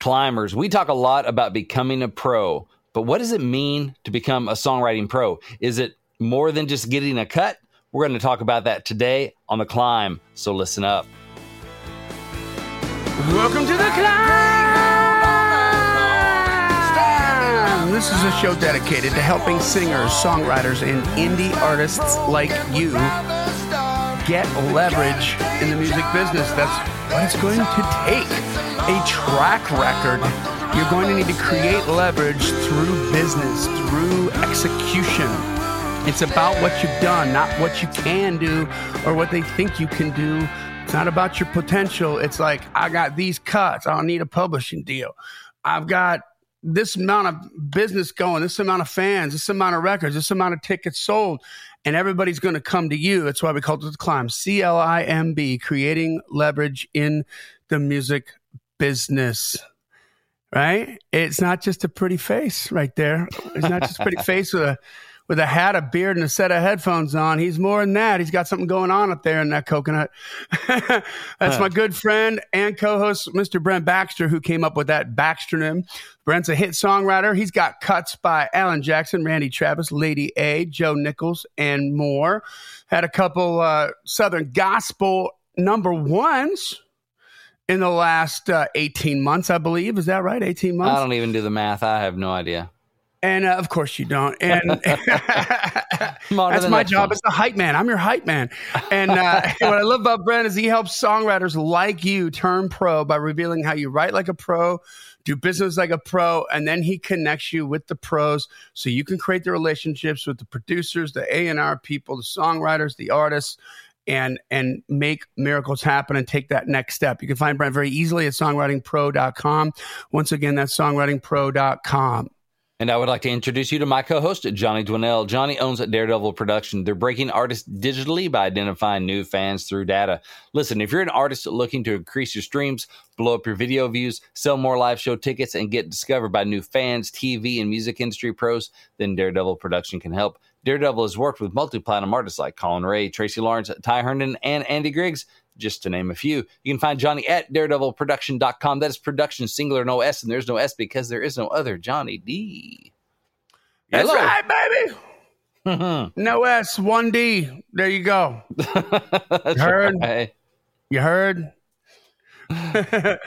Climbers, we talk a lot about becoming a pro, but what does it mean to become a songwriting pro? Is it more than just getting a cut? We're going to talk about that today on The Climb, so listen up. Welcome to The Climb! This is a show dedicated to helping singers, songwriters, and indie artists like you get leverage in the music business. That's what it's going to take. A track record. You're going to need to create leverage through business, through execution. It's about what you've done, not what you can do or what they think you can do. It's not about your potential. It's like, I got these cuts. I don't need a publishing deal. I've got this amount of business going, this amount of fans, this amount of records, this amount of tickets sold, and everybody's going to come to you. That's why we call it the climb. C L I M B, creating leverage in the music business. Right? It's not just a pretty face right there. It's not just a pretty face with a with a hat, a beard, and a set of headphones on. He's more than that. He's got something going on up there in that coconut. That's huh. my good friend and co-host, Mr. Brent Baxter, who came up with that Baxternym. Brent's a hit songwriter. He's got cuts by Alan Jackson, Randy Travis, Lady A, Joe Nichols, and more. Had a couple uh, Southern gospel number ones in the last uh, 18 months, I believe. Is that right? 18 months? I don't even do the math. I have no idea. And uh, of course you don't. And that's my job one. as the hype man. I'm your hype man. And uh, what I love about Brent is he helps songwriters like you turn pro by revealing how you write like a pro, do business like a pro, and then he connects you with the pros so you can create the relationships with the producers, the A&R people, the songwriters, the artists, and and make miracles happen and take that next step. You can find Brent very easily at songwritingpro.com. Once again, that's songwritingpro.com. And I would like to introduce you to my co-host, Johnny Dwinell. Johnny owns Daredevil Production. They're breaking artists digitally by identifying new fans through data. Listen, if you're an artist looking to increase your streams, blow up your video views, sell more live show tickets, and get discovered by new fans, TV, and music industry pros, then Daredevil Production can help. Daredevil has worked with multi-platinum artists like Collin Raye, Tracy Lawrence, Ty Herndon, and Andy Griggs just to name a few. You can find Johnny at daredevilproduction.com. That is production singular, no S, and there's no S because there is no other Johnny D. That's Hello. right, baby. Mm-hmm. no S, one D. There you go. you heard? Right. You heard?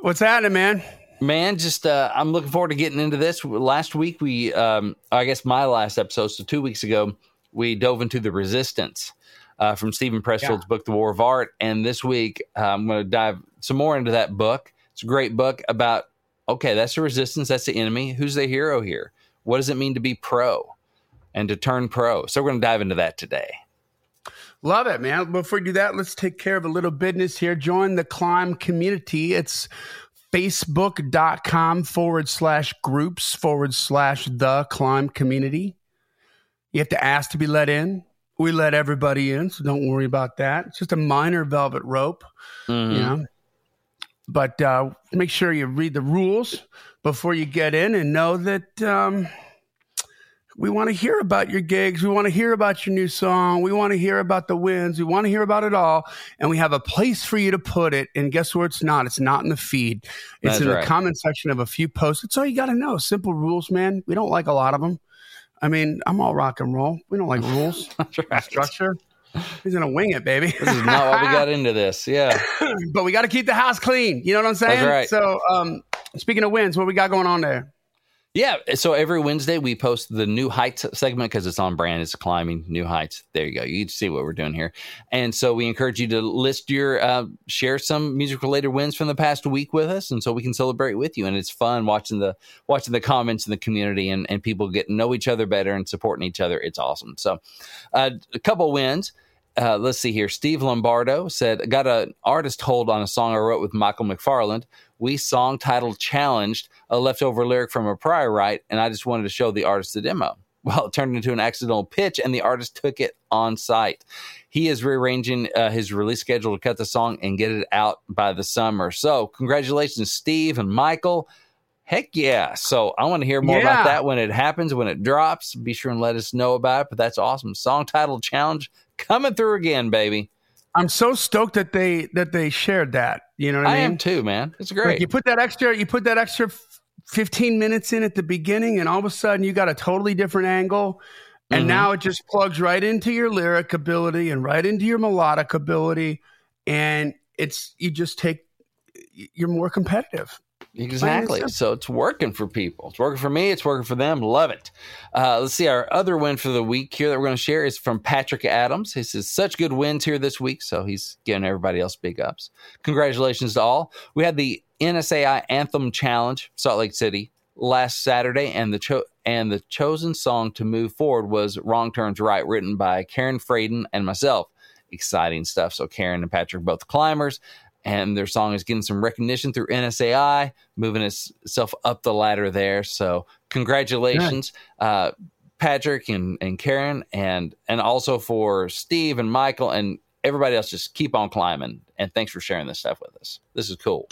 What's happening, man? Man, just uh, I'm looking forward to getting into this. Last week, we, um, I guess my last episode, so two weeks ago, we dove into the resistance uh, from Steven Pressfield's yeah. book, The War of Art. And this week, uh, I'm going to dive some more into that book. It's a great book about, okay, that's the resistance, that's the enemy. Who's the hero here? What does it mean to be pro and to turn pro? So we're going to dive into that today. Love it, man. Before we do that, let's take care of a little business here. Join the Climb community. It's facebook.com forward slash groups forward slash the Climb community. You have to ask to be let in we let everybody in, so don't worry about that. It's just a minor velvet rope, mm-hmm. you know. But uh, make sure you read the rules before you get in and know that um, we want to hear about your gigs. We want to hear about your new song. We want to hear about the wins. We want to hear about it all. And we have a place for you to put it. And guess where it's not? It's not in the feed. It's That's in right. the comment section of a few posts. That's all you got to know. Simple rules, man. We don't like a lot of them. I mean, I'm all rock and roll. We don't like rules, right. structure. He's gonna wing it, baby. this is not why we got into this. Yeah, but we got to keep the house clean. You know what I'm saying? Right. So, um, speaking of wins, what we got going on there? Yeah. So every Wednesday we post the new heights segment because it's on brand. It's climbing new heights. There you go. You see what we're doing here. And so we encourage you to list your, uh, share some music related wins from the past week with us. And so we can celebrate with you. And it's fun watching the, watching the comments in the community and, and people get to know each other better and supporting each other. It's awesome. So uh, a couple wins. Uh, let's see here. Steve Lombardo said, Got an artist hold on a song I wrote with Michael McFarland we song titled Challenged, a leftover lyric from a prior write, and I just wanted to show the artist the demo. Well, it turned into an accidental pitch, and the artist took it on site. He is rearranging uh, his release schedule to cut the song and get it out by the summer. So, congratulations, Steve and Michael. Heck yeah. So, I want to hear more yeah. about that when it happens, when it drops. Be sure and let us know about it. But that's awesome. Song title challenge coming through again, baby. I'm so stoked that they that they shared that. You know what I, I mean? am too, man. It's Like great. you put that extra, you put that extra 15 minutes in at the beginning, and all of a sudden you got a totally different angle. And Mhm. now it just plugs right into your lyric ability and right into your melodic ability. And it's, you just take, you're more competitive. Exactly. So it's working for people. It's working for me. It's working for them. Love it. Uh, let's see. Our other win for the week here that we're going to share is from Patrick Adams. He says, such good wins here this week. So he's giving everybody else big ups. Congratulations to all. We had the NSAI Anthem Challenge, Salt Lake City, last Saturday, and the cho- and the chosen song to move forward was "Wrong Turns Right," written by Karen Fraden and myself. Exciting stuff. So Karen and Patrick both climbers, and their song is getting some recognition through NSAI, moving itself up the ladder there. So congratulations, uh, Patrick and, and Karen, and and also for Steve and Michael and everybody else. Just keep on climbing, and thanks for sharing this stuff with us. This is cool.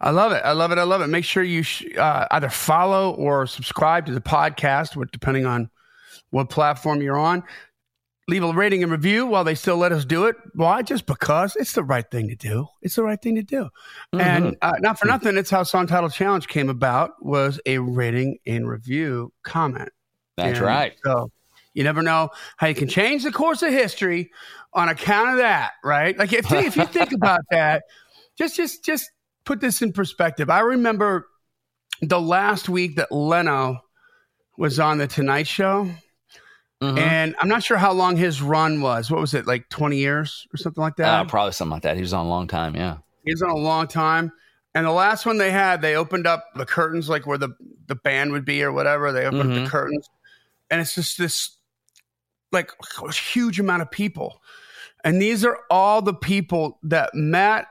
I love it. I love it. I love it. Make sure you sh- uh, either follow or subscribe to the podcast, with, depending on what platform you're on. Leave a rating and review while they still let us do it. Why? Just because it's the right thing to do. It's the right thing to do. And uh, not for nothing, it's how Song Title Challenge came about was a rating and review comment. That's And right. So you never know how you can change the course of history on account of that, right? Like if, if you think about that, just just just put this in perspective. I remember the last week that Leno was on the Tonight Show, Mhm. and I'm not sure how long his run was. What was it, like 20 years or something like that? Uh, probably something like that. He was on a long time. Yeah. He was on a long time. And the last one they had, they opened up the curtains like where the, the band would be or whatever. They opened up Mhm. the curtains. And it's just this like huge amount of people. And these are all the people that met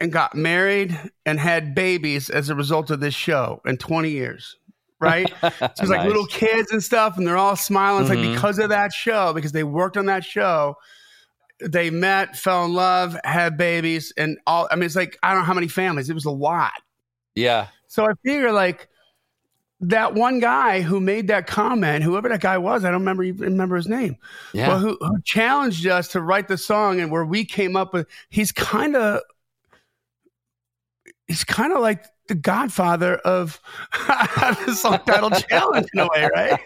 and got married and had babies as a result of this show in 20 years. Right? So it's like Nice. little kids and stuff, and they're all smiling. It's Mhm. like because of that show, because they worked on that show, they met, fell in love, had babies, and all. I mean, it's like I don't know how many families. It was a lot. Yeah. So I figure like that one guy who made that comment, whoever that guy was, I don't remember even remember his name. Yeah. Well, who, who challenged us to write the song, and where we came up with, he's kind of, he's kind of like the godfather of the song title challenge in a way, right?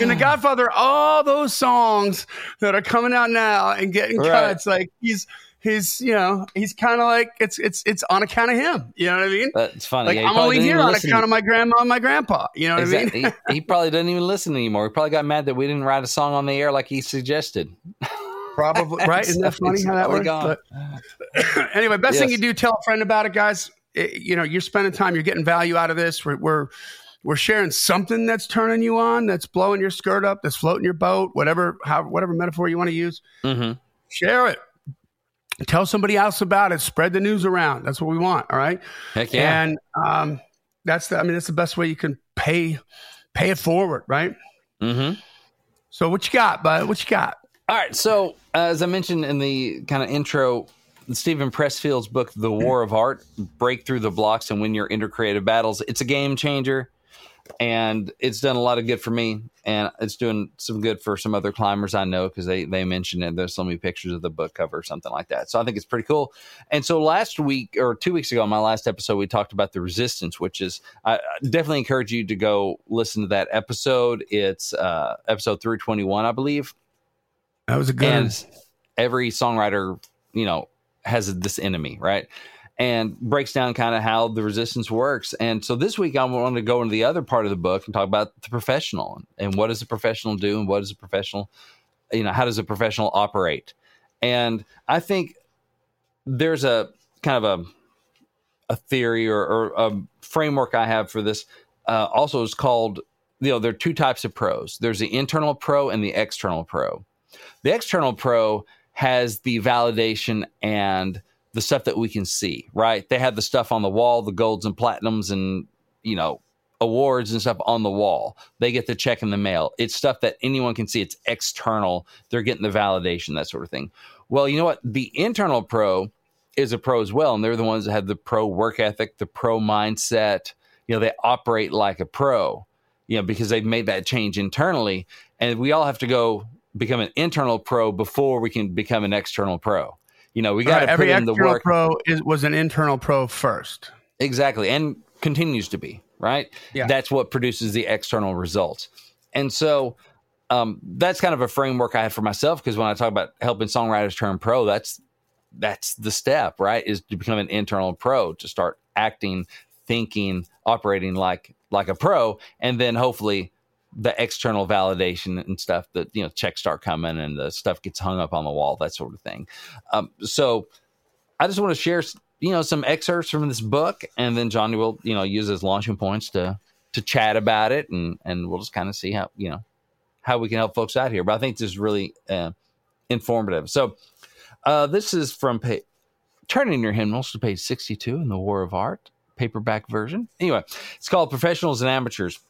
And the godfather, all those songs that are coming out now and getting Right. cuts, like he's he's you know he's kind of like it's it's it's on account of him. You know what I mean? That's funny. Like Yeah, he I'm only here on listen. account of my grandma and my grandpa. You know what I Exactly. mean? he, he probably doesn't even listen anymore. He probably got mad that we didn't write a song on the air like he suggested. Probably right. Isn't that funny how that works? But anyway, best thing you do, tell a friend about it, guys. It- you know, you're spending time, you're getting value out of this. We're, we're we're sharing something that's turning you on, that's blowing your skirt up, that's floating your boat, whatever how whatever metaphor you want to use. hmm Share it. Tell somebody else about it. Spread the news around. That's what we want. All right. Heck yeah. And um, that's the. I mean, that's the best way you can pay pay it forward, right? hmm So what you got, bud? What you got? All right. So, uh, as I mentioned in the kind of intro, Steven Pressfield's book, The War of Art Break Through the Blocks and Win Your Inner Creative Battles, it's a game changer. And it's done a lot of good for me. And it's doing some good for some other climbers I know because they, they mentioned it. There's so many pictures of the book cover or something like that. So I think it's pretty cool. And so last week or two weeks ago, my last episode, we talked about the resistance, which is I definitely encourage you to go listen to that episode. It's uh, episode 321, I believe That was a good. one. and every songwriter you know has this enemy right? And breaks down kind of how the resistance works. And so this week i want to go into the other part of the book and talk about the professional and what does a professional do and what does a professional you know how does a professional operate? And i think there's a kind of a a theory or, or a framework i have for this uh, also is called you know there are two types of pros. There's the internal pro and the external pro. The external pro has the validation and the stuff that we can see, right? They have the stuff on the wall, the golds and platinums and, you know, awards and stuff on the wall. They get the check in the mail. It's stuff that anyone can see. It's external. They're getting the validation, that sort of thing. Well, you know what? The internal pro is a pro as well. And they're the ones that have the pro work ethic, the pro mindset. You know, they operate like a pro, you know, because they've made that change internally. And we all have to go become an internal pro before we can become an external pro. You know, we got to Right, put every in the work. pro is, was an internal pro first. Exactly. And continues to be, right? Yeah. That's what produces the external results. And so um, that's kind of a framework I have for myself because when I talk about helping songwriters turn pro, that's that's the step, right? Is to become an internal pro, to start acting, thinking, operating like like a pro, and then hopefully the external validation and stuff that you know checks start coming and the stuff gets hung up on the wall, that sort of thing. Um, so I just want to share, you know, some excerpts from this book, and then Johnny will, you know, use his launching points to to chat about it, and and we'll just kind of see how you know how we can help folks out here. But I think this is really uh, informative. So uh, this is from pa- turning your hymnals to page sixty-two in the War of Art paperback version. Anyway, it's called Professionals and Amateurs.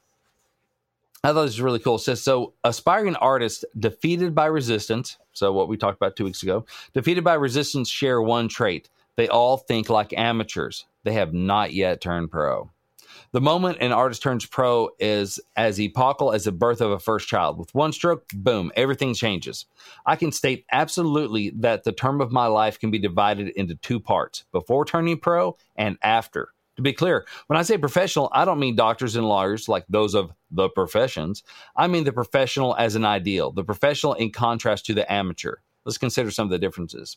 I thought this was really cool. It says so aspiring artists defeated by resistance, so what we talked about two weeks ago, defeated by resistance share one trait. They all think like amateurs. They have not yet turned pro. The moment an artist turns pro is as epochal as the birth of a first child. With one stroke, boom, everything changes. I can state absolutely that the term of my life can be divided into two parts before turning pro and after. To be clear, when I say professional, I don't mean doctors and lawyers like those of the professions. I mean the professional as an ideal, the professional in contrast to the amateur. Let's consider some of the differences.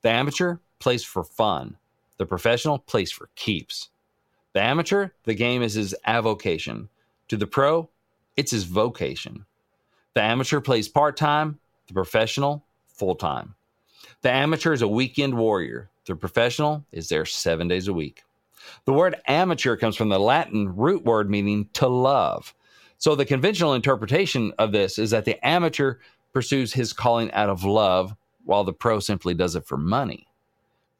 The amateur plays for fun, the professional plays for keeps. The amateur, the game is his avocation. To the pro, it's his vocation. The amateur plays part time, the professional, full time. The amateur is a weekend warrior, the professional is there seven days a week. The word amateur comes from the Latin root word meaning to love. So the conventional interpretation of this is that the amateur pursues his calling out of love, while the pro simply does it for money.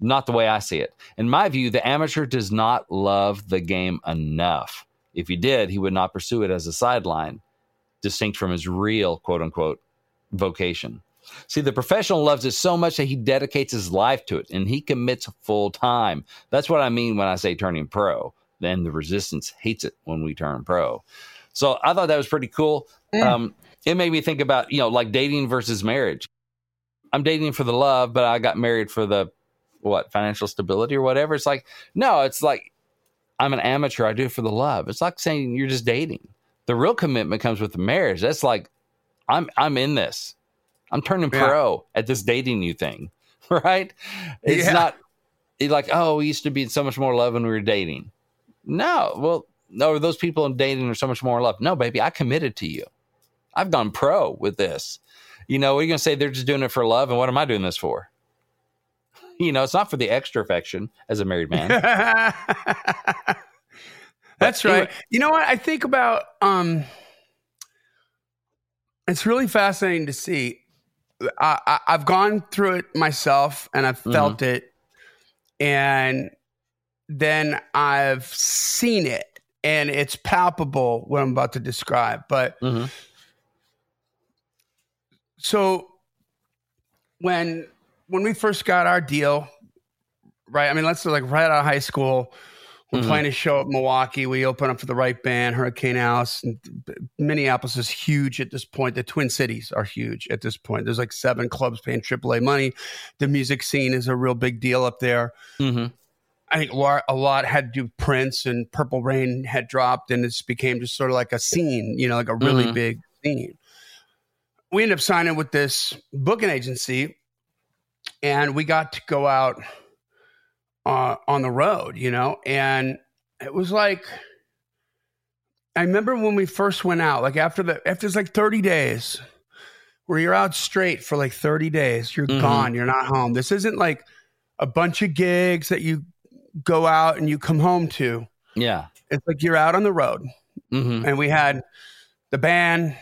Not the way I see it. In my view, the amateur does not love the game enough. If he did, he would not pursue it as a sideline, distinct from his real quote unquote vocation. See, the professional loves it so much that he dedicates his life to it and he commits full time. That's what I mean when I say turning pro. Then the resistance hates it when we turn pro. So I thought that was pretty cool. Um, it made me think about, you know, like dating versus marriage. I'm dating for the love, but I got married for the what financial stability or whatever. It's like, no, it's like I'm an amateur. I do it for the love. It's like saying you're just dating. The real commitment comes with the marriage. That's like, I'm I'm in this. I'm turning Yeah. pro at this dating you thing, right? It's Yeah. not like, oh, we used to be in so much more love when we were dating. No, well, no, those people in dating are so much more love. No, baby, I committed to you. I've gone pro with this. You know, we're gonna say they're just doing it for love, and what am I doing this for? You know, it's not for the extra affection as a married man. That's right. You know what? I think about um it's really fascinating to see. I, I, I've gone through it myself and I've felt it, and then I've seen it, and it's palpable what I'm about to describe. But Mhm. so when when we first got our deal, right? I mean, let's say like right out of high school, we're Mhm. playing a show at Milwaukee. We open up for the right band, Hurricane House. And Minneapolis is huge at this point. The Twin Cities are huge at this point. There's like seven clubs paying AAA money. The music scene is a real big deal up there. Mhm. I think a lot, had to do with Prince and Purple Rain had dropped, and it's became just sort of like a scene, you know, like a really Mhm. big scene. We ended up signing with this booking agency, and we got to go out uh, on the road, you know, and it was like I remember when we first went out, like after the after it's like thirty days, where you're out straight for like thirty days, you're Mhm. gone, you're not home. This isn't like a bunch of gigs that you go out and you come home to. Yeah. It's like you're out on the road. hmm And we had the band,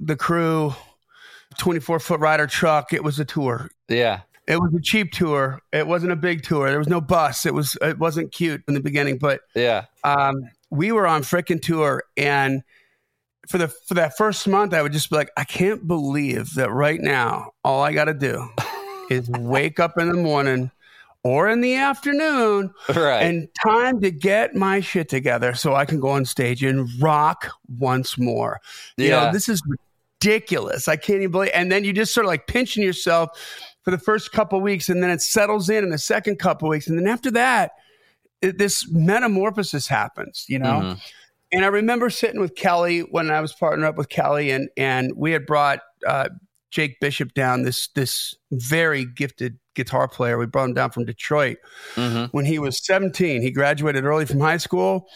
the crew, 24 foot Ryder truck. It was a tour. Yeah. It was a cheap tour. It wasn't a big tour. There was no bus. It was it wasn't cute in the beginning, but Yeah. um, we were on frickin' tour and for the for that first month I would just be like, I can't believe that right now all I gotta do is wake up in the morning or in the afternoon Right. and time to get my shit together so I can go on stage and rock once more. You know, this is ridiculous. I can't even believe. And then you just sort of like pinching yourself for the first couple weeks, and then it settles in in the second couple weeks, and then after that, it, this metamorphosis happens. You know. Mm-hmm. And I remember sitting with Kelly when I was partnered up with Kelly, and and we had brought uh, Jake Bishop down, this this very gifted guitar player. We brought him down from Detroit mm-hmm. when he was 17. He graduated early from high school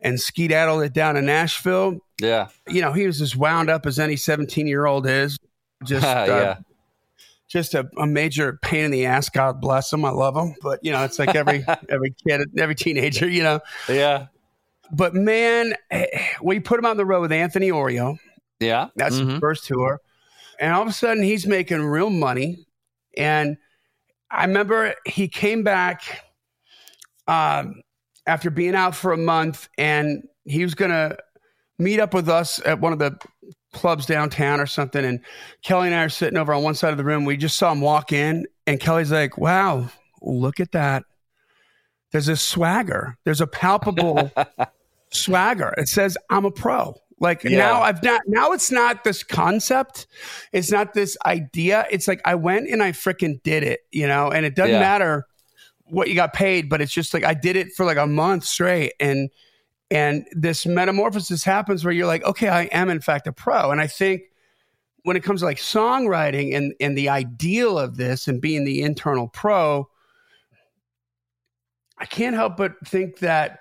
and skedaddled it down to Nashville. Yeah. You know, he was as wound up as any 17 year old is. Just, uh, yeah. Just a, a, major pain in the ass. God bless him. I love him. But, you know, it's like every every kid, every teenager, you know. Yeah. But man, we put him on the road with Anthony Oreo. Yeah. That's mm-hmm. the first tour. And all of a sudden, he's making real money. And I remember he came back um, after being out for a month and he was going to meet up with us at one of the clubs downtown or something. And Kelly and I are sitting over on one side of the room. We just saw him walk in, and Kelly's like, wow, look at that. There's a swagger, there's a palpable swagger. It says, I'm a pro. Like yeah. now I've not now it's not this concept. It's not this idea. It's like I went and I freaking did it, you know, and it doesn't yeah. matter what you got paid, but it's just like I did it for like a month straight and and this metamorphosis happens where you're like, okay, I am in fact a pro. And I think when it comes to like songwriting and and the ideal of this and being the internal pro, I can't help but think that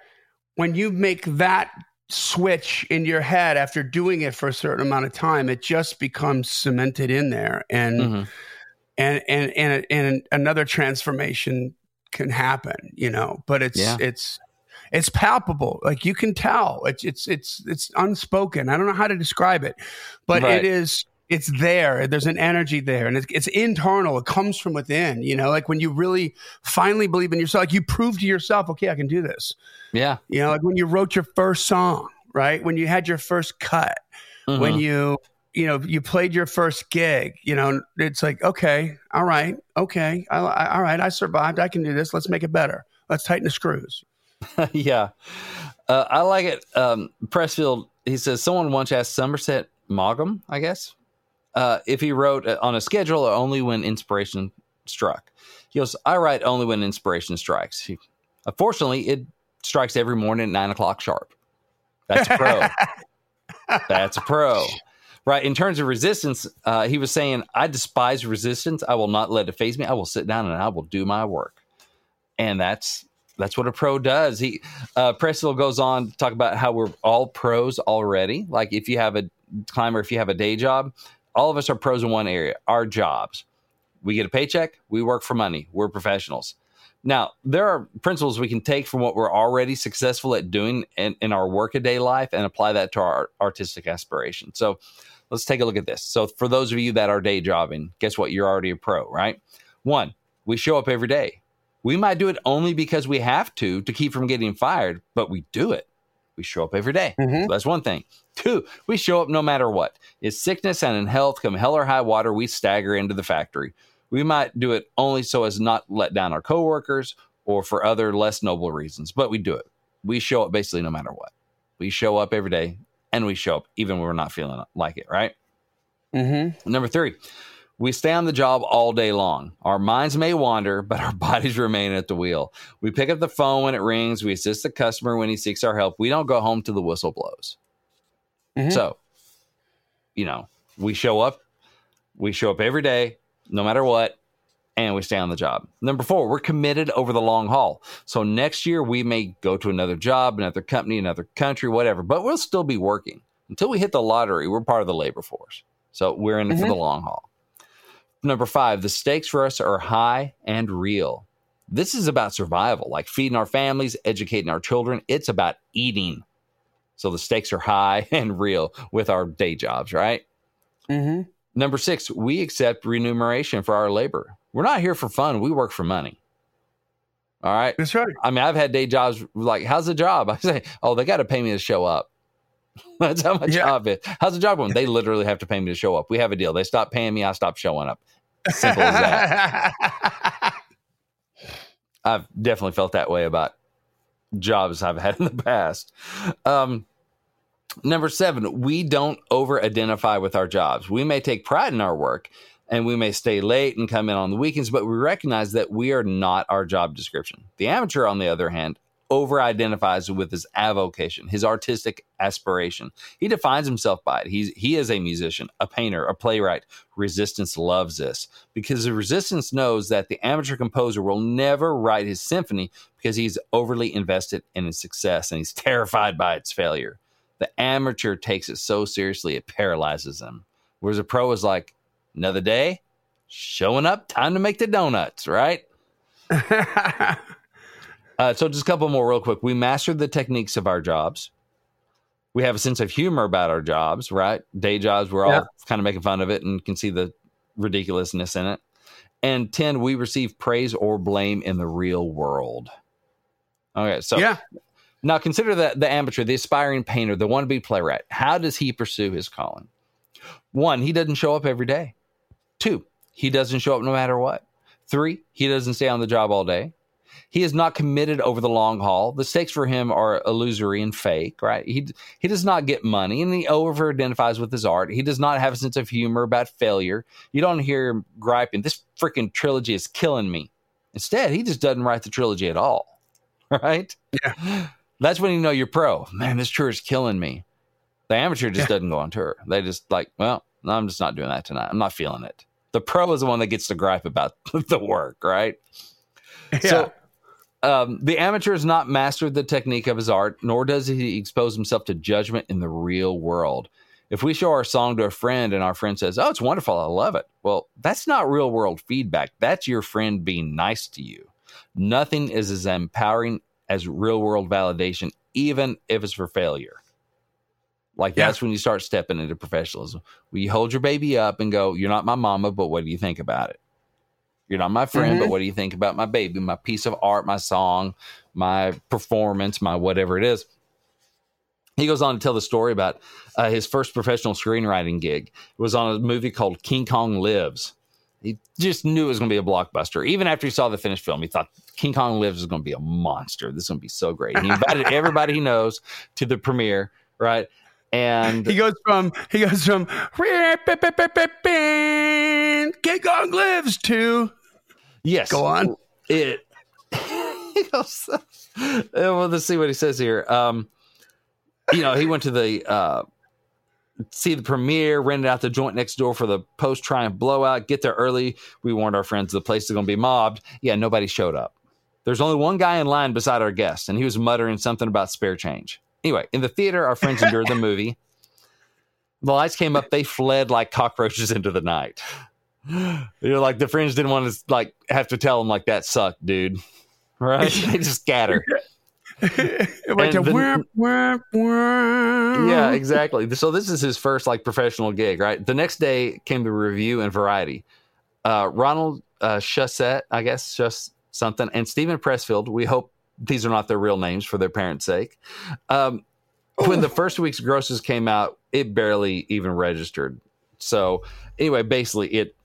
when you make that switch in your head after doing it for a certain amount of time, it just becomes cemented in there, and mm-hmm. and and and and another transformation can happen, you know. But it's yeah. it's it's palpable, like you can tell. It's it's it's it's unspoken. I don't know how to describe it, but right. it is it's there. There's an energy there, and it's, it's internal. It comes from within. You know, like when you really finally believe in yourself, like you prove to yourself, okay, I can do this. Yeah. You know, like when you wrote your first song, right? When you had your first cut, mm-hmm. when you you know you played your first gig you know it's like okay all right okay I, I, all right i survived i can do this let's make it better let's tighten the screws yeah uh, i like it um, pressfield he says someone once asked somerset maugham i guess uh, if he wrote uh, on a schedule or only when inspiration struck. He goes, I write only when inspiration strikes. He, unfortunately, it strikes every morning at nine o'clock sharp. That's a pro. That's a pro. Right. In terms of resistance, uh, he was saying, I despise resistance. I will not let it phase me. I will sit down and I will do my work. And that's that's what a pro does. He uh Pressfield goes on to talk about how we're all pros already. Like if you have a climber, if you have a day job, all of us are pros in one area our jobs. We get a paycheck, we work for money, we're professionals. Now, there are principles we can take from what we're already successful at doing in, in our workaday life and apply that to our artistic aspiration. So let's take a look at this. So, for those of you that are day jobbing, guess what? You're already a pro, right? One, we show up every day. We might do it only because we have to to keep from getting fired, but we do it. We show up every day. Mm-hmm. So that's one thing. Two, we show up no matter what. Is sickness and in health come hell or high water, we stagger into the factory. We might do it only so as not let down our coworkers or for other less noble reasons, but we do it. We show up basically no matter what. We show up every day and we show up even when we're not feeling like it, right? Mm-hmm. Number three, we stay on the job all day long. Our minds may wander, but our bodies remain at the wheel. We pick up the phone when it rings. We assist the customer when he seeks our help. We don't go home till the whistle blows. Mm-hmm. So, you know, we show up. We show up every day, no matter what, and we stay on the job. Number four, we're committed over the long haul. So next year we may go to another job, another company, another country, whatever, but we'll still be working until we hit the lottery. We're part of the labor force. So we're in it mm-hmm. for the long haul. Number five, the stakes for us are high and real. This is about survival, like feeding our families, educating our children. It's about eating. So the stakes are high and real with our day jobs, right? Mm-hmm. Number six, we accept remuneration for our labor. We're not here for fun. We work for money. All right. That's right. I mean, I've had day jobs like, how's the job? I say, oh, they got to pay me to show up. That's how my yeah. job is. How's the job going? They literally have to pay me to show up. We have a deal. They stop paying me, I stop showing up. Simple as that. I've definitely felt that way about jobs I've had in the past. Um, Number seven, we don't over identify with our jobs. We may take pride in our work and we may stay late and come in on the weekends, but we recognize that we are not our job description. The amateur, on the other hand, over identifies with his avocation, his artistic aspiration. He defines himself by it. He's, he is a musician, a painter, a playwright. Resistance loves this because the resistance knows that the amateur composer will never write his symphony because he's overly invested in his success and he's terrified by its failure. The amateur takes it so seriously it paralyzes him. Whereas a pro is like, another day, showing up, time to make the donuts, right? Uh, so just a couple more real quick. We mastered the techniques of our jobs. We have a sense of humor about our jobs, right? Day jobs, we're all yeah. kind of making fun of it and can see the ridiculousness in it. And 10, we receive praise or blame in the real world. Okay, so yeah. Now consider the, the amateur, the aspiring painter, the wannabe playwright. How does he pursue his calling? One, he doesn't show up every day. Two, he doesn't show up no matter what. Three, he doesn't stay on the job all day. He is not committed over the long haul. The stakes for him are illusory and fake, right? He he does not get money and he over identifies with his art. He does not have a sense of humor about failure. You don't hear him griping, this freaking trilogy is killing me. Instead, he just doesn't write the trilogy at all. Right? Yeah. That's when you know you're pro. Man, this tour is killing me. The amateur just yeah. doesn't go on tour. They just like, well, I'm just not doing that tonight. I'm not feeling it. The pro is the one that gets to gripe about the work, right? Yeah. So um, the amateur has not mastered the technique of his art, nor does he expose himself to judgment in the real world. If we show our song to a friend and our friend says, Oh, it's wonderful, I love it. Well, that's not real world feedback. That's your friend being nice to you. Nothing is as empowering as real world validation, even if it's for failure. Like yeah. that's when you start stepping into professionalism. When you hold your baby up and go, You're not my mama, but what do you think about it? You're not my friend, mm-hmm. but what do you think about my baby, my piece of art, my song, my performance, my whatever it is? He goes on to tell the story about uh, his first professional screenwriting gig. It was on a movie called King Kong Lives. He just knew it was going to be a blockbuster. Even after he saw the finished film, he thought King Kong Lives is going to be a monster. This is going to be so great. He invited everybody he knows to the premiere, right? And he goes from he goes from King Kong Lives to Yes. Go on. It. well, let's see what he says here. Um, you know, he went to the uh, see the premiere, rented out the joint next door for the post triumph blowout. Get there early. We warned our friends the place is going to be mobbed. Yeah, nobody showed up. There's only one guy in line beside our guest, and he was muttering something about spare change. Anyway, in the theater, our friends endured the movie. The lights came up. They fled like cockroaches into the night. you know, like the friends didn't want to like have to tell them like that sucked, dude. Right? they just scatter. the, yeah, exactly. So this is his first like professional gig, right? The next day came the review and variety. Uh, Ronald uh, Shusett, I guess, just something, and Steven Pressfield. We hope these are not their real names for their parents' sake. Um, when the first week's grosses came out, it barely even registered. So anyway, basically, it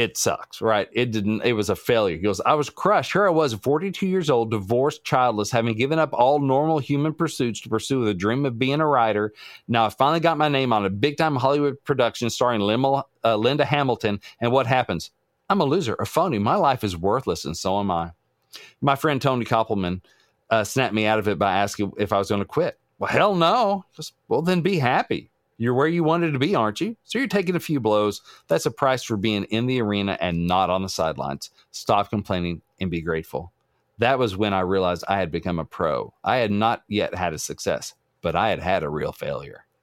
it sucks, right? It didn't, it was a failure. He goes, I was crushed. Here I was, 42 years old, divorced, childless, having given up all normal human pursuits to pursue the dream of being a writer. Now I finally got my name on a big time Hollywood production starring Linda, uh, Linda Hamilton. And what happens? I'm a loser, a phony. My life is worthless, and so am I. My friend Tony Keppelman uh, snapped me out of it by asking if I was going to quit. Well, hell no. Just, well, then be happy. You're where you wanted to be, aren't you? So you're taking a few blows. That's a price for being in the arena and not on the sidelines. Stop complaining and be grateful. That was when I realized I had become a pro. I had not yet had a success, but I had had a real failure.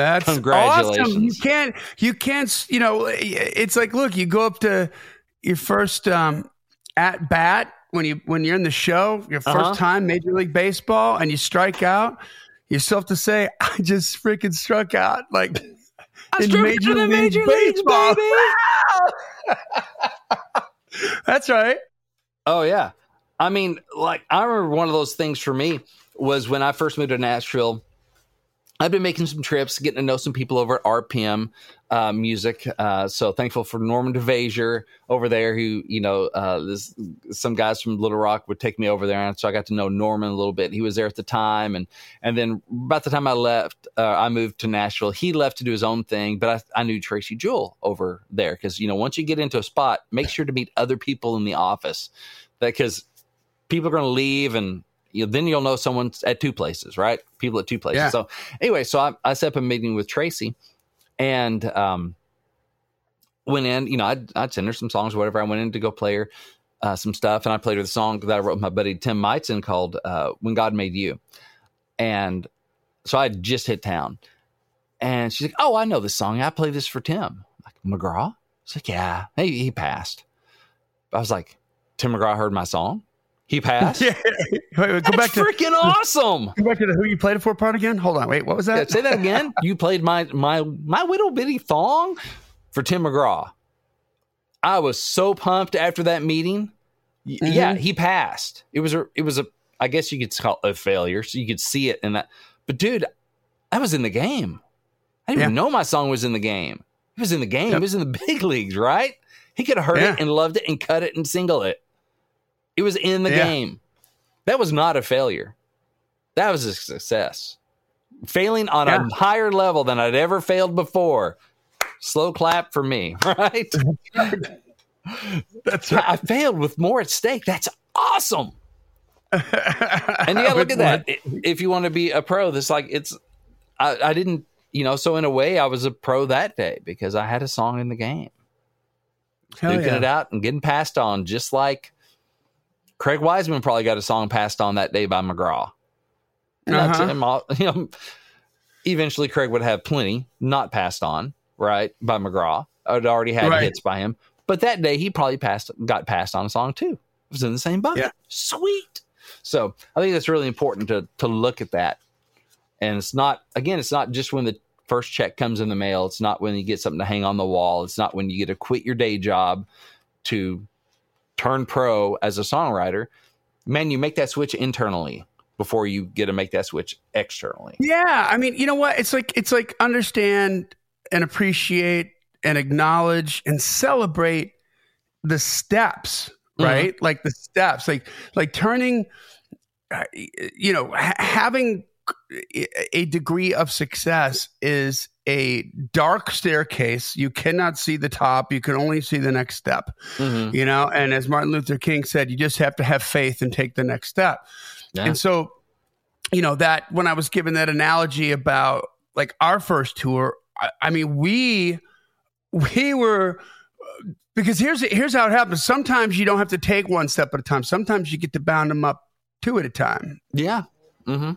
That's Congratulations. awesome. You can't, you can't, you know, it's like, look, you go up to your first um, at bat when you when you're in the show, your 1st Uh-huh. time Major League Baseball, and you strike out. You still have to say, "I just freaking struck out!" Like in Major out in League Major Leagues, Baseball. baby. That's right. Oh yeah. I mean, like I remember one of those things for me was when I first moved to Nashville. I've been making some trips, getting to know some people over at RPM uh, Music. Uh, so thankful for Norman DeVasier over there, who you know, uh, this, some guys from Little Rock would take me over there, and so I got to know Norman a little bit. He was there at the time, and and then about the time I left, uh, I moved to Nashville. He left to do his own thing, but I, I knew Tracy Jewell over there because you know once you get into a spot, make sure to meet other people in the office, because people are going to leave and you know, then you'll know someone's at two places, right? People at two places. Yeah. So anyway, so I, I set up a meeting with Tracy and um, went in, you know, I'd, I'd send her some songs or whatever. I went in to go play her uh, some stuff and I played her the song that I wrote with my buddy Tim Meitzen called uh, When God Made You. And so I just hit town and she's like, Oh, I know this song. I play this for Tim. I'm like, McGraw? She's like, Yeah, he, he passed. I was like, Tim McGraw heard my song. He passed. Yeah. Wait, wait, go That's back to freaking awesome. go back to the who you played it for part again. Hold on. Wait, what was Yeah, that? say that again. You played my my my little bitty thong for Tim McGraw. I was so pumped after that meeting. Y- Mhm. Yeah, he passed. It was a it was a I guess you could call it a failure. So you could see it in that. But dude, I was in the game. I didn't even know my song was in the game. It was in the game. Yep. It was in the big leagues, right? He could have heard Yeah. it and loved it and cut it and single it. It was in the Yeah. game. That was not a failure. That was a success. Failing on Yeah. a higher level than I'd ever failed before. Slow clap for me, right? That's I failed with more at stake. That's awesome. And you gotta look at that. If you want to be a pro, this like it's I, I didn't, you know, so in a way I was a pro that day because I had a song in the game. Hell duking yeah. it out and getting passed on, just like Craig Wiseman probably got a song passed on that day by McGraw. And Uh-huh. him all- you know, eventually Craig would have plenty not passed on, right, by McGraw. I'd already had Right. hits by him. But that day he probably passed got passed on a song too. It was in the same bucket. Yeah. Sweet. So I think that's really important to to look at that. And it's not again, it's not just when the first check comes in the mail. It's not when you get something to hang on the wall. It's not when you get to quit your day job to turn pro as a songwriter. Man, you make that switch internally before you get to make that switch externally. Yeah, I mean, you know what? It's like it's like understand and appreciate and acknowledge and celebrate the steps, Mhm. right? Like the steps, like like turning, uh, you know, ha- having a degree of success is a dark staircase. You cannot see the top. You can only see the next step. Mhm. You know, and as Martin Luther King said, you just have to have faith and take the next step. Yeah. And so, you know, that when I was given that analogy about like our first tour, I, I mean, we we were because here's here's how it happens. Sometimes you don't have to take one step at a time. Sometimes you get to bound them up two at a time. Yeah. hmm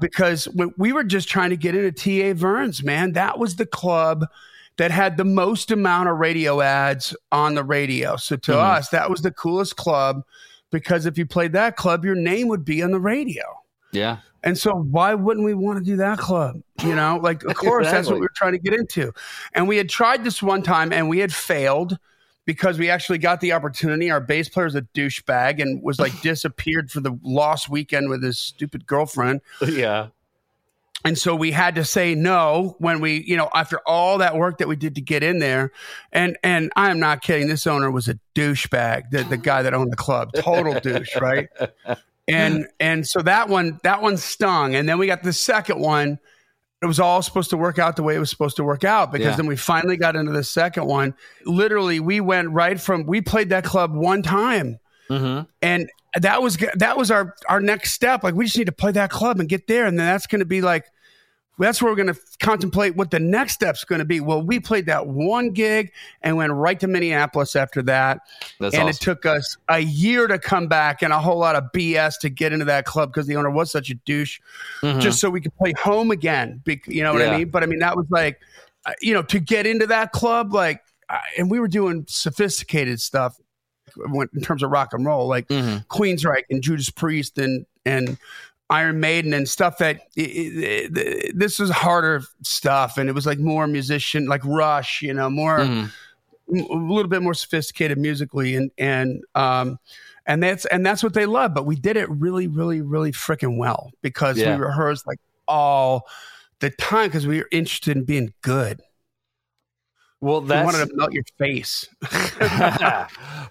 Because we were just trying to get into TA Verns, man, that was the club that had the most amount of radio ads on the radio. So to Mhm. us, that was the coolest club because if you played that club, your name would be on the radio. Yeah. And so why wouldn't we want to do that club? You know, like of course that's what we were trying to get into. And we had tried this one time and we had failed because we actually got the opportunity. Our bass player's a douchebag and was like disappeared for the lost weekend with his stupid girlfriend. Yeah. And so we had to say no when we, you know, after all that work that we did to get in there. And and I'm not kidding. This owner was a douchebag, the, the guy that owned the club. Total douche, right? And and so that one that one stung. And then we got the second one. It was all supposed to work out the way it was supposed to work out because Yeah. then we finally got into the second one. Literally, we went right from we played that club one time Mm-hmm. and that was that was our our next step like we just need to play that club and get there and then that's going to be like that's where we're going to contemplate what the next step's going to be well we played that one gig and went right to minneapolis after that That's and it took us a year to come back and a whole lot of bs to get into that club because the owner was such a douche Mhm. just so we could play home again bec- you know what Yeah. i mean but i mean that was like uh, you know to get into that club like and we were doing sophisticated stuff in terms of rock and roll like Mhm. Queensryche and Judas Priest and and Iron Maiden and stuff that i i i this was harder stuff and it was like more musician like Rush, you know, more Mhm. m- a little bit more sophisticated musically and and um and that's and that's what they love. But we did it really, really, really freaking well because Yeah. we rehearsed like all the time because we were interested in being good. Well, We that's wanted to melt your face.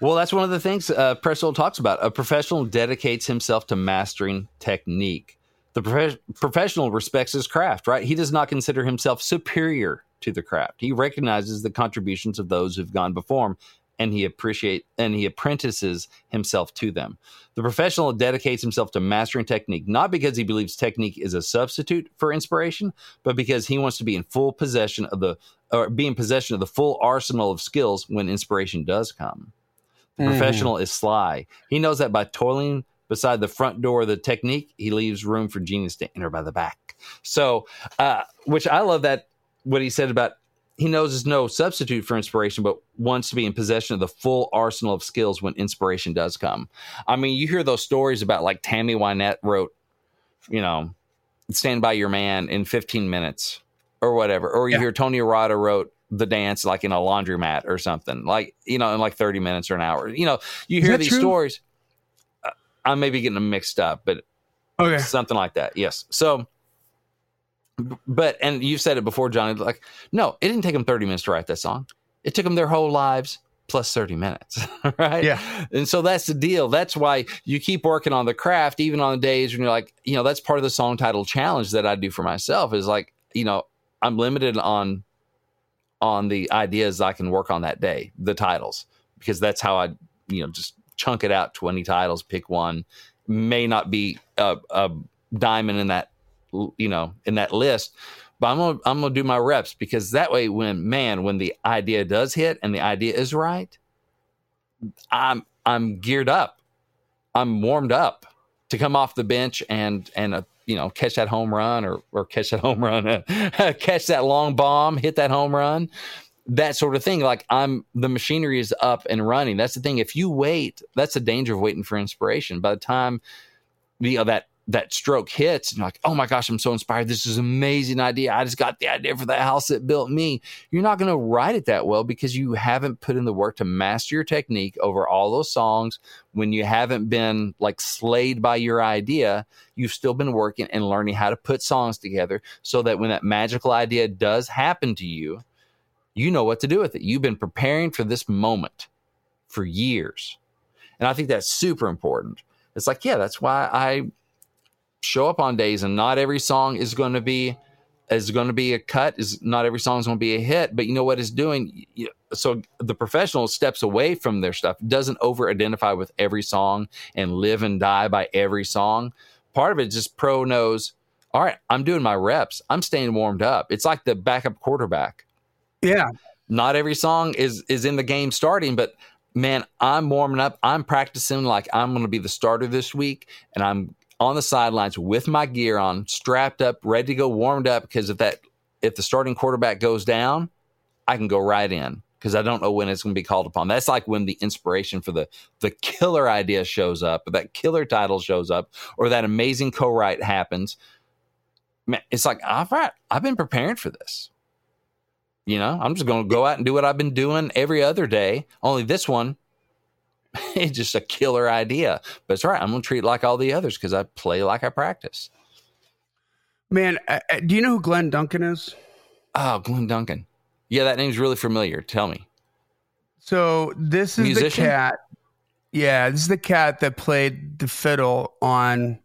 well, that's one of the things uh, talks about. A professional dedicates himself to mastering technique. The prof- professional respects his craft, right? He does not consider himself superior to the craft. He recognizes the contributions of those who've gone before him, and he appreciate and he apprentices himself to them. The professional dedicates himself to mastering technique, not because he believes technique is a substitute for inspiration, but because he wants to be in full possession of the or be in possession of the full arsenal of skills when inspiration does come. The Mhm. professional is sly. He knows that by toiling beside the front door of the technique, he leaves room for genius to enter by the back. So, uh, which I love that what he said about he knows is no substitute for inspiration, but wants to be in possession of the full arsenal of skills when inspiration does come. I mean, you hear those stories about like Tammy Wynette wrote, you know, Stand By Your Man in 15 minutes or whatever. Or you Yeah. hear Tony Arata wrote the dance like in a laundromat or something, like, you know, in like 30 minutes or an hour. You know, you hear these true? stories. Uh, I may be getting them mixed up, but Okay. something like that. Yes. So, but and you've said it before, Johnny. Like, no, it didn't take them thirty minutes to write that song. It took them their whole lives plus thirty minutes, right? Yeah. And so that's the deal. That's why you keep working on the craft, even on the days when you're like, you know, that's part of the song title challenge that I do for myself. Is like, you know, I'm limited on on the ideas I can work on that day, the titles, because that's how I, you know, just chunk it out 20 titles, pick one. May not be a, a diamond in that, you know, in that list, but I'm gonna I'm gonna do my reps because that way, when man, when the idea does hit and the idea is right, I'm I'm geared up, I'm warmed up to come off the bench and and uh, you know catch that home run or or catch that home run, catch that long bomb, hit that home run, that sort of thing. Like I'm the machinery is up and running. That's the thing. If you wait, that's the danger of waiting for inspiration. By the time you know that that stroke hits and you're like, oh my gosh, I'm so inspired. This is an amazing idea. I just got the idea for the house that built me. You're not going to write it that well because you haven't put in the work to master your technique over all those songs. When you haven't been like slayed by your idea, you've still been working and learning how to put songs together so that when that magical idea does happen to you, you know what to do with it. You've been preparing for this moment for years. And I think that's super important. It's like, yeah, that's why I show up on days and not every song is going to be is going to be a cut is not every song is going to be a hit but you know what it's doing? So the professional steps away from their stuff doesn't over identify with every song and live and die by every song. Part of it is just pro knows all right i'm doing my reps. I'm staying warmed up. It's like the backup quarterback. Yeah. not every song is is in the game starting but man i'm warming up. I'm practicing like i'm going to be the starter this week and i'm on the sidelines with my gear on strapped up ready to go warmed up because if that if the starting quarterback goes down i can go right in because I don't know when it's going to be called upon. That's like when the inspiration for the the killer idea shows up, or that killer title shows up, or that amazing co-write happens. Man, it's like, all right, I've been preparing for this. You know, I'm just going to go out and do what I've been doing every other day. Only this one, it's just a killer idea. But it's all right. I'm going to treat it like all the others because I play like I practice. Man, uh, uh, do you know who Glenn Duncan is? Oh, Glenn Duncan. Yeah, that name's really familiar. Tell me. So this is Musician? the cat. Yeah, this is the cat that played the fiddle on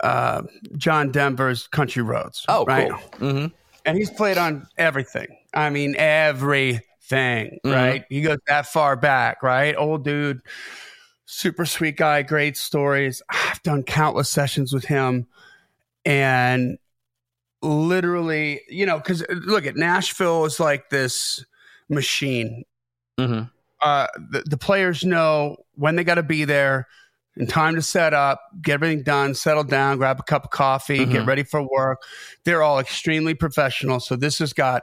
uh, John Denver's Country Roads. Oh, right? cool. hmm And he's played on everything. I mean, everything. Mhm. Right? He goes that far back. Right? Old dude, super sweet guy, great stories. I've done countless sessions with him, and literally, you know, because look at Nashville is like this machine hmm uh, the, the players know when they got to be there and time to set up, get everything done, settle down, grab a cup of coffee, get Mhm. ready for work. They're all extremely professional. So this has got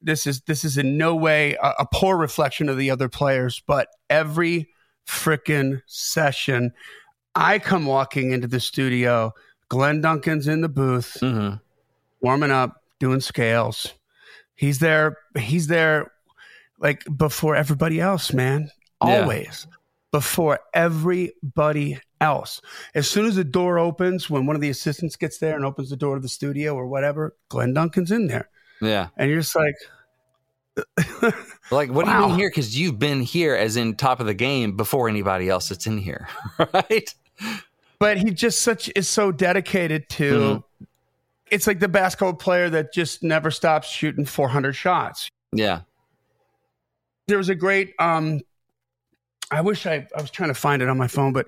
this is this is in no way a, a poor reflection of the other players, but every freaking session, I come walking into the studio. Glenn Duncan's in the booth hmm warming up, doing scales. He's there. He's there like before everybody else, man. Yeah. Always before everybody else. As soon as the door opens, when one of the assistants gets there and opens the door to the studio or whatever, Glenn Duncan's in there. Yeah. And you're just like, Like, what do you mean here? Because you've been here as in top of the game before anybody else that's in here, right? but he just such is so dedicated to Mhm. it's like the basketball player that just never stops shooting 400 shots. Yeah. there was a great um I wish I I was trying to find it on my phone, but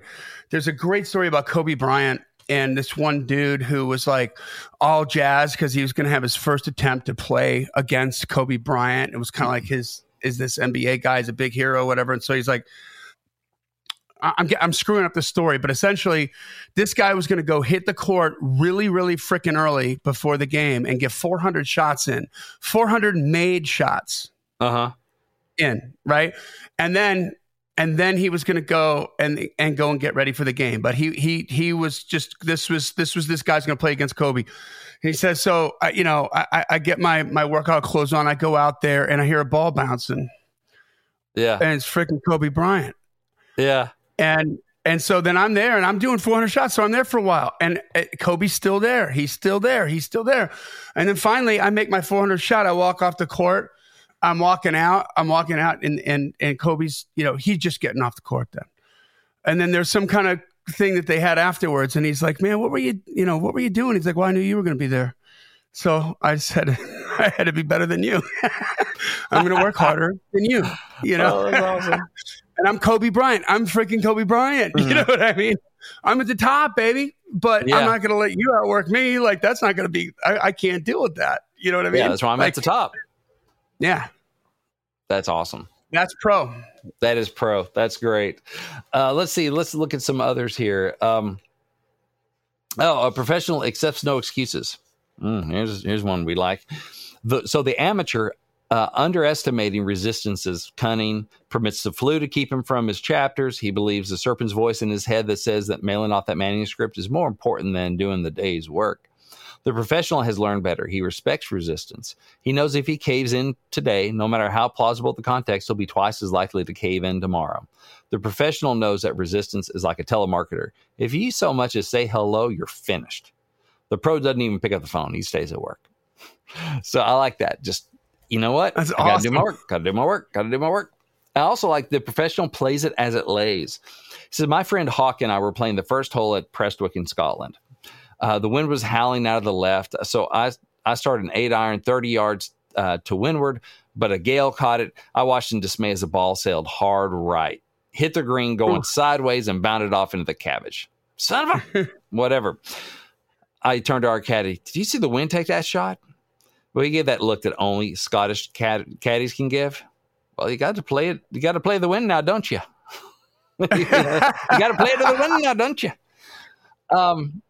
there's a great story about Kobe Bryant and this one dude who was like all jazz because he was going to have his first attempt to play against Kobe Bryant. It was kind of like his is this NBA guy is a big hero, whatever. And so he's like, I'm I'm screwing up the story, but essentially, this guy was going to go hit the court really, really freaking early before the game and get 400 shots in, 400 made shots Uh huh. in, right? And then and then he was going to go and and go and get ready for the game. But he he he was just this was this was this guy's going to play against Kobe. He says, so I, you know, I, I- get my my workout clothes on. I go out there and I hear a ball bouncing, Yeah. and it's freaking Kobe Bryant. Yeah. And and so then I'm there and I'm doing 400 shots. So I'm there for a while. And uh, Kobe's still there. He's still there. He's still there. And then finally I make my 400 shot. I walk off the court. I'm walking out. I'm walking out and, and, and Kobe's, you know, he's just getting off the court then. And then there's some kind of thing that they had afterwards. And he's like, man, what were you, you know, what were you doing? He's like, well, I knew you were going to be there. So I said, I had to be better than you. I'm going to work harder than you, you know? Oh, that's awesome. and I'm Kobe Bryant. I'm freaking Kobe Bryant. You Mhm. know what I mean? I'm at the top, baby. But Yeah. I'm not going to let you outwork me. Like that's not going to be. I, I can't deal with that. You know what I mean? Yeah. That's why I'm Like, at the top. Yeah, That's awesome. that's pro. That is pro. That's great. Uh, let's see. Let's look at some others here. Um, oh, a professional accepts no excuses. Mm, here's here's one we like. The, so the amateur uh, underestimating resistance's cunning permits the flu to keep him from his chapters. He believes the serpent's voice in his head that says that mailing off that manuscript is more important than doing the day's work. The professional has learned better. He respects resistance. He knows if he caves in today, no matter how plausible the context, he'll be twice as likely to cave in tomorrow. The professional knows that resistance is like a telemarketer. If you so much as say hello, you're finished. The pro doesn't even pick up the phone, he stays at work. So I like that. Just, you know what? That's I gotta do my work, gotta do my work, gotta do my work. I also like the professional plays it as it lays. He says, My friend Hawk and I were playing the first hole at Prestwick in Scotland. Uh, the wind was howling out of the left, so I I started an eight iron, thirty yards uh, to windward, but a gale caught it. I watched in dismay as the ball sailed hard right, hit the green, going sideways, and bounded off into the cabbage. Son of a whatever. I turned to our caddy. Did you see the wind take that shot? Well, he gave that look that only Scottish cad- caddies can give. Well, you got to play it. You got to play the wind now, don't you? you got to play it to the wind now, don't you? Um,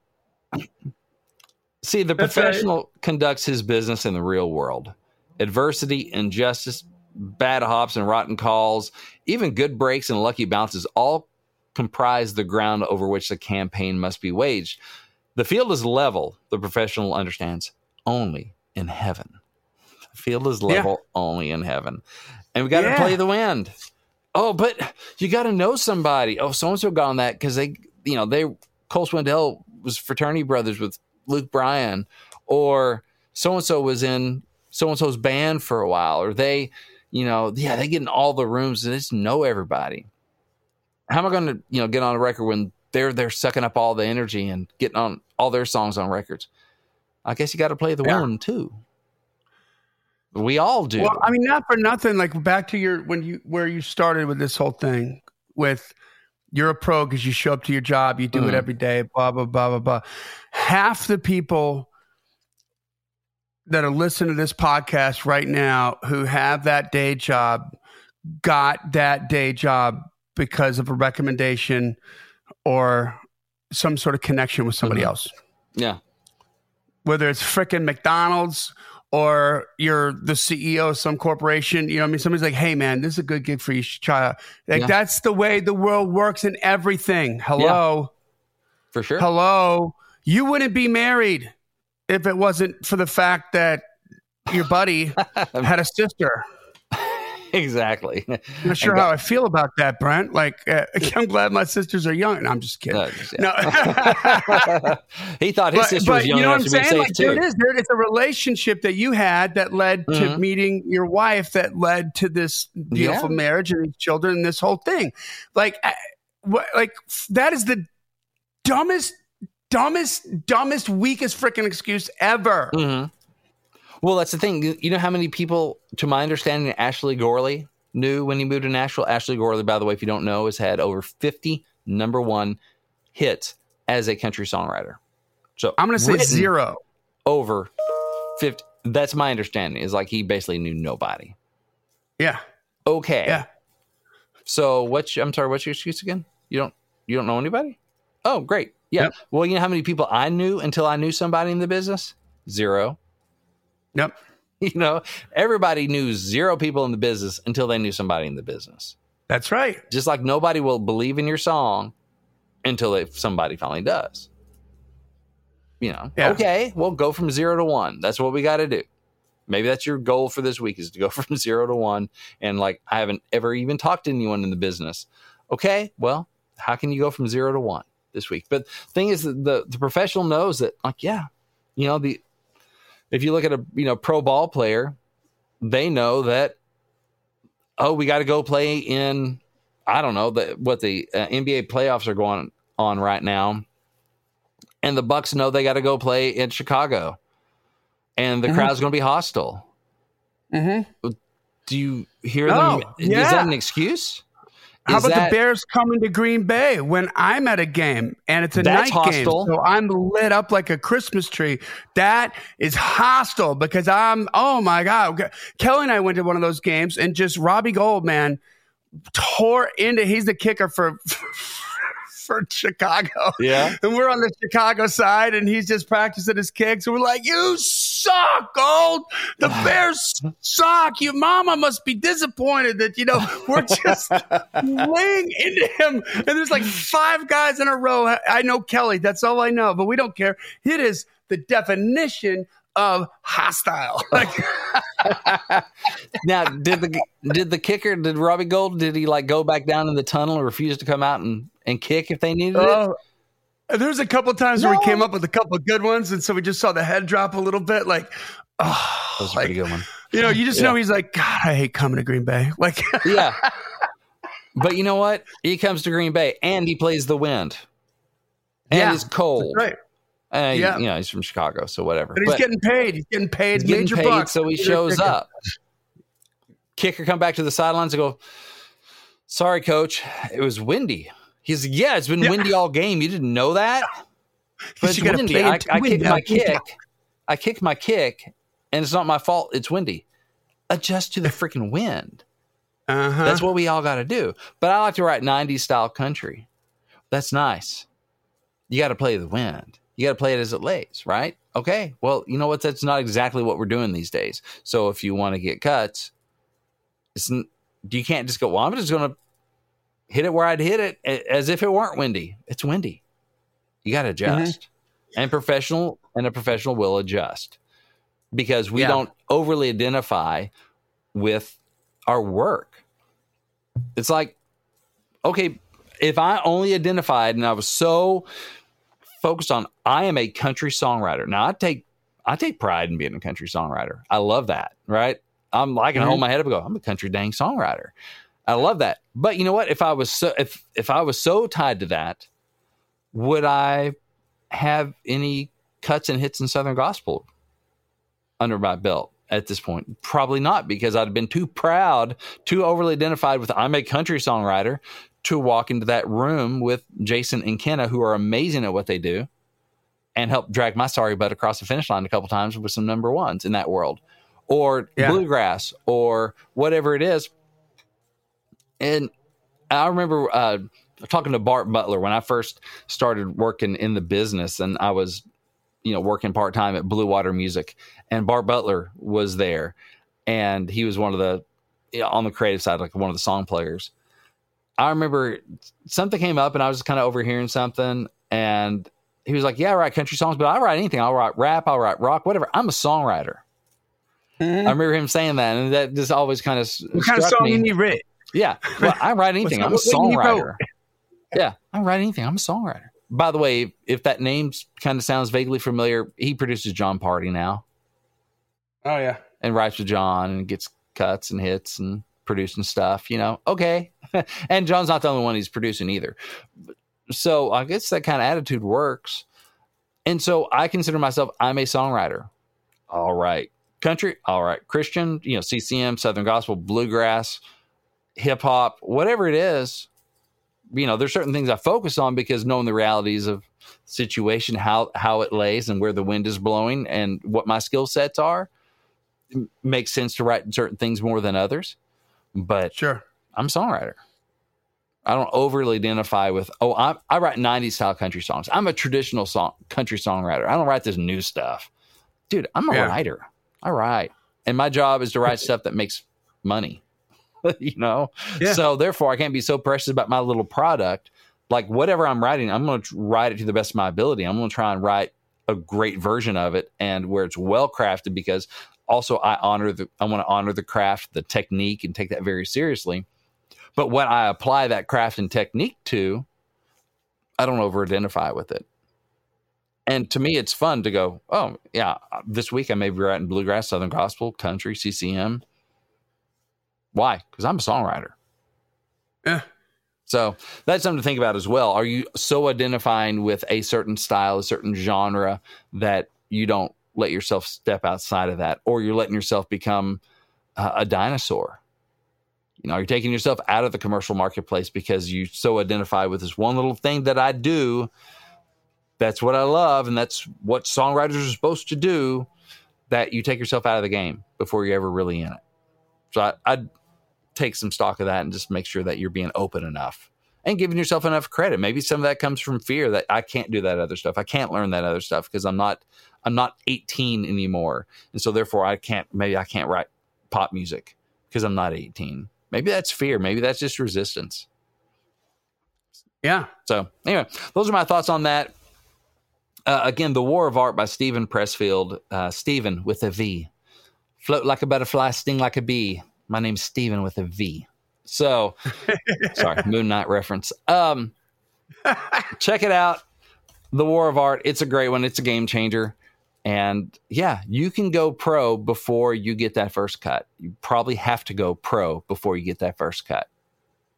see, the That's right. professional conducts his business in the real world. Adversity, injustice, bad hops and rotten calls, even good breaks and lucky bounces all comprise the ground over which the campaign must be waged. The field is level, the professional understands, only in heaven. The field is level yeah. only in heaven. And we got to yeah. play the wind. Oh, but you got to know somebody. Oh, so and so got on that because they, you know, they, Cole Swindell was fraternity brothers with Luke Bryan, or so and so was in so and so's band for a while, or they, you know, yeah, they get in all the rooms and they just know everybody. How am I going to, you know, get on a record when they're they're sucking up all the energy and getting on all their songs on records? I guess you got to play the yeah. one too. We all do. Well, I mean, not for nothing. Like back to your when you where you started with this whole thing with you're a pro because you show up to your job, you do mm. it every day, blah blah blah blah blah. Half the people that are listening to this podcast right now who have that day job got that day job because of a recommendation or some sort of connection with somebody mm-hmm. else. Yeah. Whether it's freaking McDonald's or you're the CEO of some corporation, you know, I mean, somebody's like, "Hey, man, this is a good gig for you. It." Like yeah. that's the way the world works in everything. Hello, yeah. for sure. Hello, you wouldn't be married if it wasn't for the fact that your buddy had a sister. exactly. I'm not sure how I feel about that, Brent. Like, uh, I'm glad my sisters are young. No, I'm just kidding. No, no. he thought his but, sister but was young you know what I'm saying? Like, too. There it is. There, it's a relationship that you had that led mm-hmm. to meeting your wife, that led to this beautiful yeah. marriage and these children and this whole thing. Like, I, like that is the dumbest, dumbest, dumbest, weakest freaking excuse ever. Mm-hmm. Well, that's the thing. You know how many people, to my understanding, Ashley Gorley knew when he moved to Nashville? Ashley Gorley, by the way, if you don't know, has had over 50 number one hits as a country songwriter. So I'm going to say zero. Over 50. That's my understanding, is like he basically knew nobody. Yeah. Okay. Yeah. So what's I'm sorry, what's your excuse again? You don't you don't know anybody? Oh, great. Yeah. Yep. Well, you know how many people I knew until I knew somebody in the business? Zero. Yep. You know, everybody knew zero people in the business until they knew somebody in the business. That's right. Just like nobody will believe in your song until if somebody finally does. You know, yeah. okay, well, go from zero to one. That's what we got to do. Maybe that's your goal for this week is to go from zero to one. And like, I haven't ever even talked to anyone in the business. Okay, well, how can you go from zero to one this week? But thing is, the the professional knows that, like, yeah, you know, the if you look at a you know pro ball player, they know that oh, we got to go play in I don't know the, what the uh, NBA playoffs are going on right now, and the Bucks know they got to go play in Chicago, and the mm-hmm. crowd's going to be hostile. Mm-hmm. Do you hear them? Oh, yeah. Is that an excuse? How about that, the Bears coming to Green Bay when I'm at a game and it's a night hostile. game? So I'm lit up like a Christmas tree. That is hostile because I'm, oh my God. Kelly and I went to one of those games and just Robbie Gould, man, tore into, he's the kicker for, for Chicago. Yeah. And we're on the Chicago side and he's just practicing his kicks. And we're like, you suck, Gould. The Bears suck. Your mama must be disappointed that, you know, we're just laying into him. And there's like five guys in a row. I know Kelly. That's all I know, but we don't care. It is the definition of hostile. Like, now, did the did the kicker did Robbie Gould did he like go back down in the tunnel and refuse to come out and, and kick if they needed it? There was a couple times no. where we came up with a couple of good ones, and so we just saw the head drop a little bit. Like, oh, that was a like, pretty good one. You know, you just yeah. know he's like, God, I hate coming to Green Bay. Like, yeah. But you know what? He comes to Green Bay and he plays the wind. And yeah, it's cold. right. Uh, yeah. You know, he's from Chicago, so whatever. But he's but getting paid. He's getting paid. He's getting paid, bucks. so he shows up. Kicker come back to the sidelines and go, "Sorry, coach, it was windy." He's yeah, it's been yeah. windy all game. You didn't know that, but it's windy. I, I kicked my kick. I kicked my kick, and it's not my fault. It's windy. Adjust to the freaking wind. Uh-huh. That's what we all got to do. But I like to write '90s style country. That's nice. You got to play the wind you got to play it as it lays, right? Okay. Well, you know what? That's not exactly what we're doing these days. So if you want to get cuts, It's you can't just go. Well, I'm just going to hit it where I'd hit it as if it weren't windy. It's windy. You got to mm-hmm. adjust, mm-hmm. and professional and a professional will adjust because we yeah. don't overly identify with our work. It's like, okay, if I only identified and I was so focused on I am a country songwriter. Now I take I take pride in being a country songwriter. I love that, right? I'm like I can mm-hmm. hold my head up and go, I'm a country dang songwriter. I love that. But you know what? If I was so if if I was so tied to that, would I have any cuts and hits in Southern gospel under my belt at this point? Probably not, because I'd have been too proud, too overly identified with I'm a country songwriter to walk into that room with Jason and Kenna, who are amazing at what they do, and help drag my sorry butt across the finish line a couple times with some number ones in that world, or yeah. bluegrass, or whatever it is. And I remember uh, talking to Bart Butler when I first started working in the business, and I was, you know, working part time at Blue Water Music, and Bart Butler was there, and he was one of the you know, on the creative side, like one of the song players I remember something came up and I was kind of overhearing something and he was like, Yeah, I write country songs, but I write anything. I'll write rap, I'll write rock, whatever. I'm a songwriter. Mm-hmm. I remember him saying that, and that just always kind of what kind of song me. you write? Yeah, well, I write anything. I'm a songwriter. yeah, I write anything. I'm a songwriter. By the way, if that name kind of sounds vaguely familiar, he produces Jon Pardi now. Oh yeah, and writes with Jon and gets cuts and hits and producing stuff, you know, okay. and Jon's not the only one he's producing either. So I guess that kind of attitude works. And so I consider myself, I'm a songwriter. All right. Country, all right. Christian, you know, CCM, Southern Gospel, bluegrass, hip hop, whatever it is, you know, there's certain things I focus on because knowing the realities of situation, how how it lays and where the wind is blowing and what my skill sets are, makes sense to write certain things more than others. But sure, I'm a songwriter. I don't overly identify with, oh, I, I write 90s style country songs. I'm a traditional song country songwriter. I don't write this new stuff. Dude, I'm a yeah. writer. I write. And my job is to write stuff that makes money. you know? Yeah. So therefore I can't be so precious about my little product. Like whatever I'm writing, I'm gonna write it to the best of my ability. I'm gonna try and write a great version of it and where it's well crafted because also I honor the I want to honor the craft, the technique, and take that very seriously. But what I apply that craft and technique to, I don't over identify with it. And to me, it's fun to go, oh, yeah, this week I may be writing bluegrass, Southern gospel, country, CCM. Why? Because I'm a songwriter. Yeah. So that's something to think about as well. Are you so identifying with a certain style, a certain genre that you don't let yourself step outside of that, or you're letting yourself become uh, a dinosaur. You know, you're taking yourself out of the commercial marketplace because you so identify with this one little thing that I do. That's what I love, and that's what songwriters are supposed to do. That you take yourself out of the game before you're ever really in it. So I, I'd take some stock of that and just make sure that you're being open enough and giving yourself enough credit. Maybe some of that comes from fear that I can't do that other stuff. I can't learn that other stuff because I'm not I'm not 18 anymore, and so therefore I can't. Maybe I can't write pop music because I'm not 18. Maybe that's fear. Maybe that's just resistance. Yeah. So anyway, those are my thoughts on that. Uh, again, The War of Art by Steven Pressfield. Uh, Steven with a V. Float like a butterfly, sting like a bee. My name's Steven with a V. So, sorry, Moon Knight reference. Um, check it out. The War of Art. It's a great one. It's a game changer. And yeah, you can go pro before you get that first cut. You probably have to go pro before you get that first cut.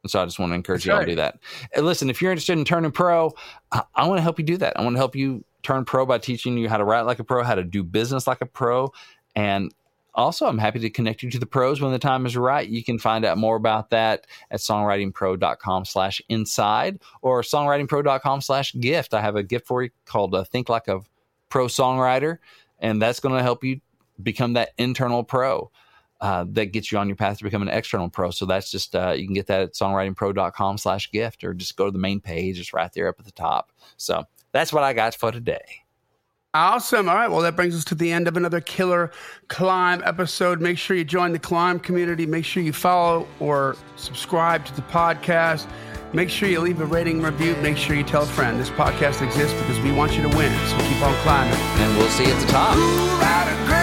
And so I just want to encourage That's you all right. to do that. And listen, if you're interested in turning pro, I, I want to help you do that. I want to help you turn pro by teaching you how to write like a pro, how to do business like a pro. And also, I'm happy to connect you to the pros when the time is right. You can find out more about that at songwritingpro.com slash inside or songwritingpro.com slash gift. I have a gift for you called uh, Think Like a pro songwriter, and that's going to help you become that internal pro. Uh, that gets you on your path to become an external pro. So that's just uh, you can get that at songwritingpro.com slash gift or just go to the main page. It's right there up at the top. So that's what I got for today. Awesome. All right. Well, that brings us to the end of another Killer Climb episode. Make sure you join the Climb community. Make sure you follow or subscribe to the podcast. Make sure you leave a rating review. Make sure you tell a friend. This podcast exists because we want you to win. So keep on climbing. And we'll see you at the top.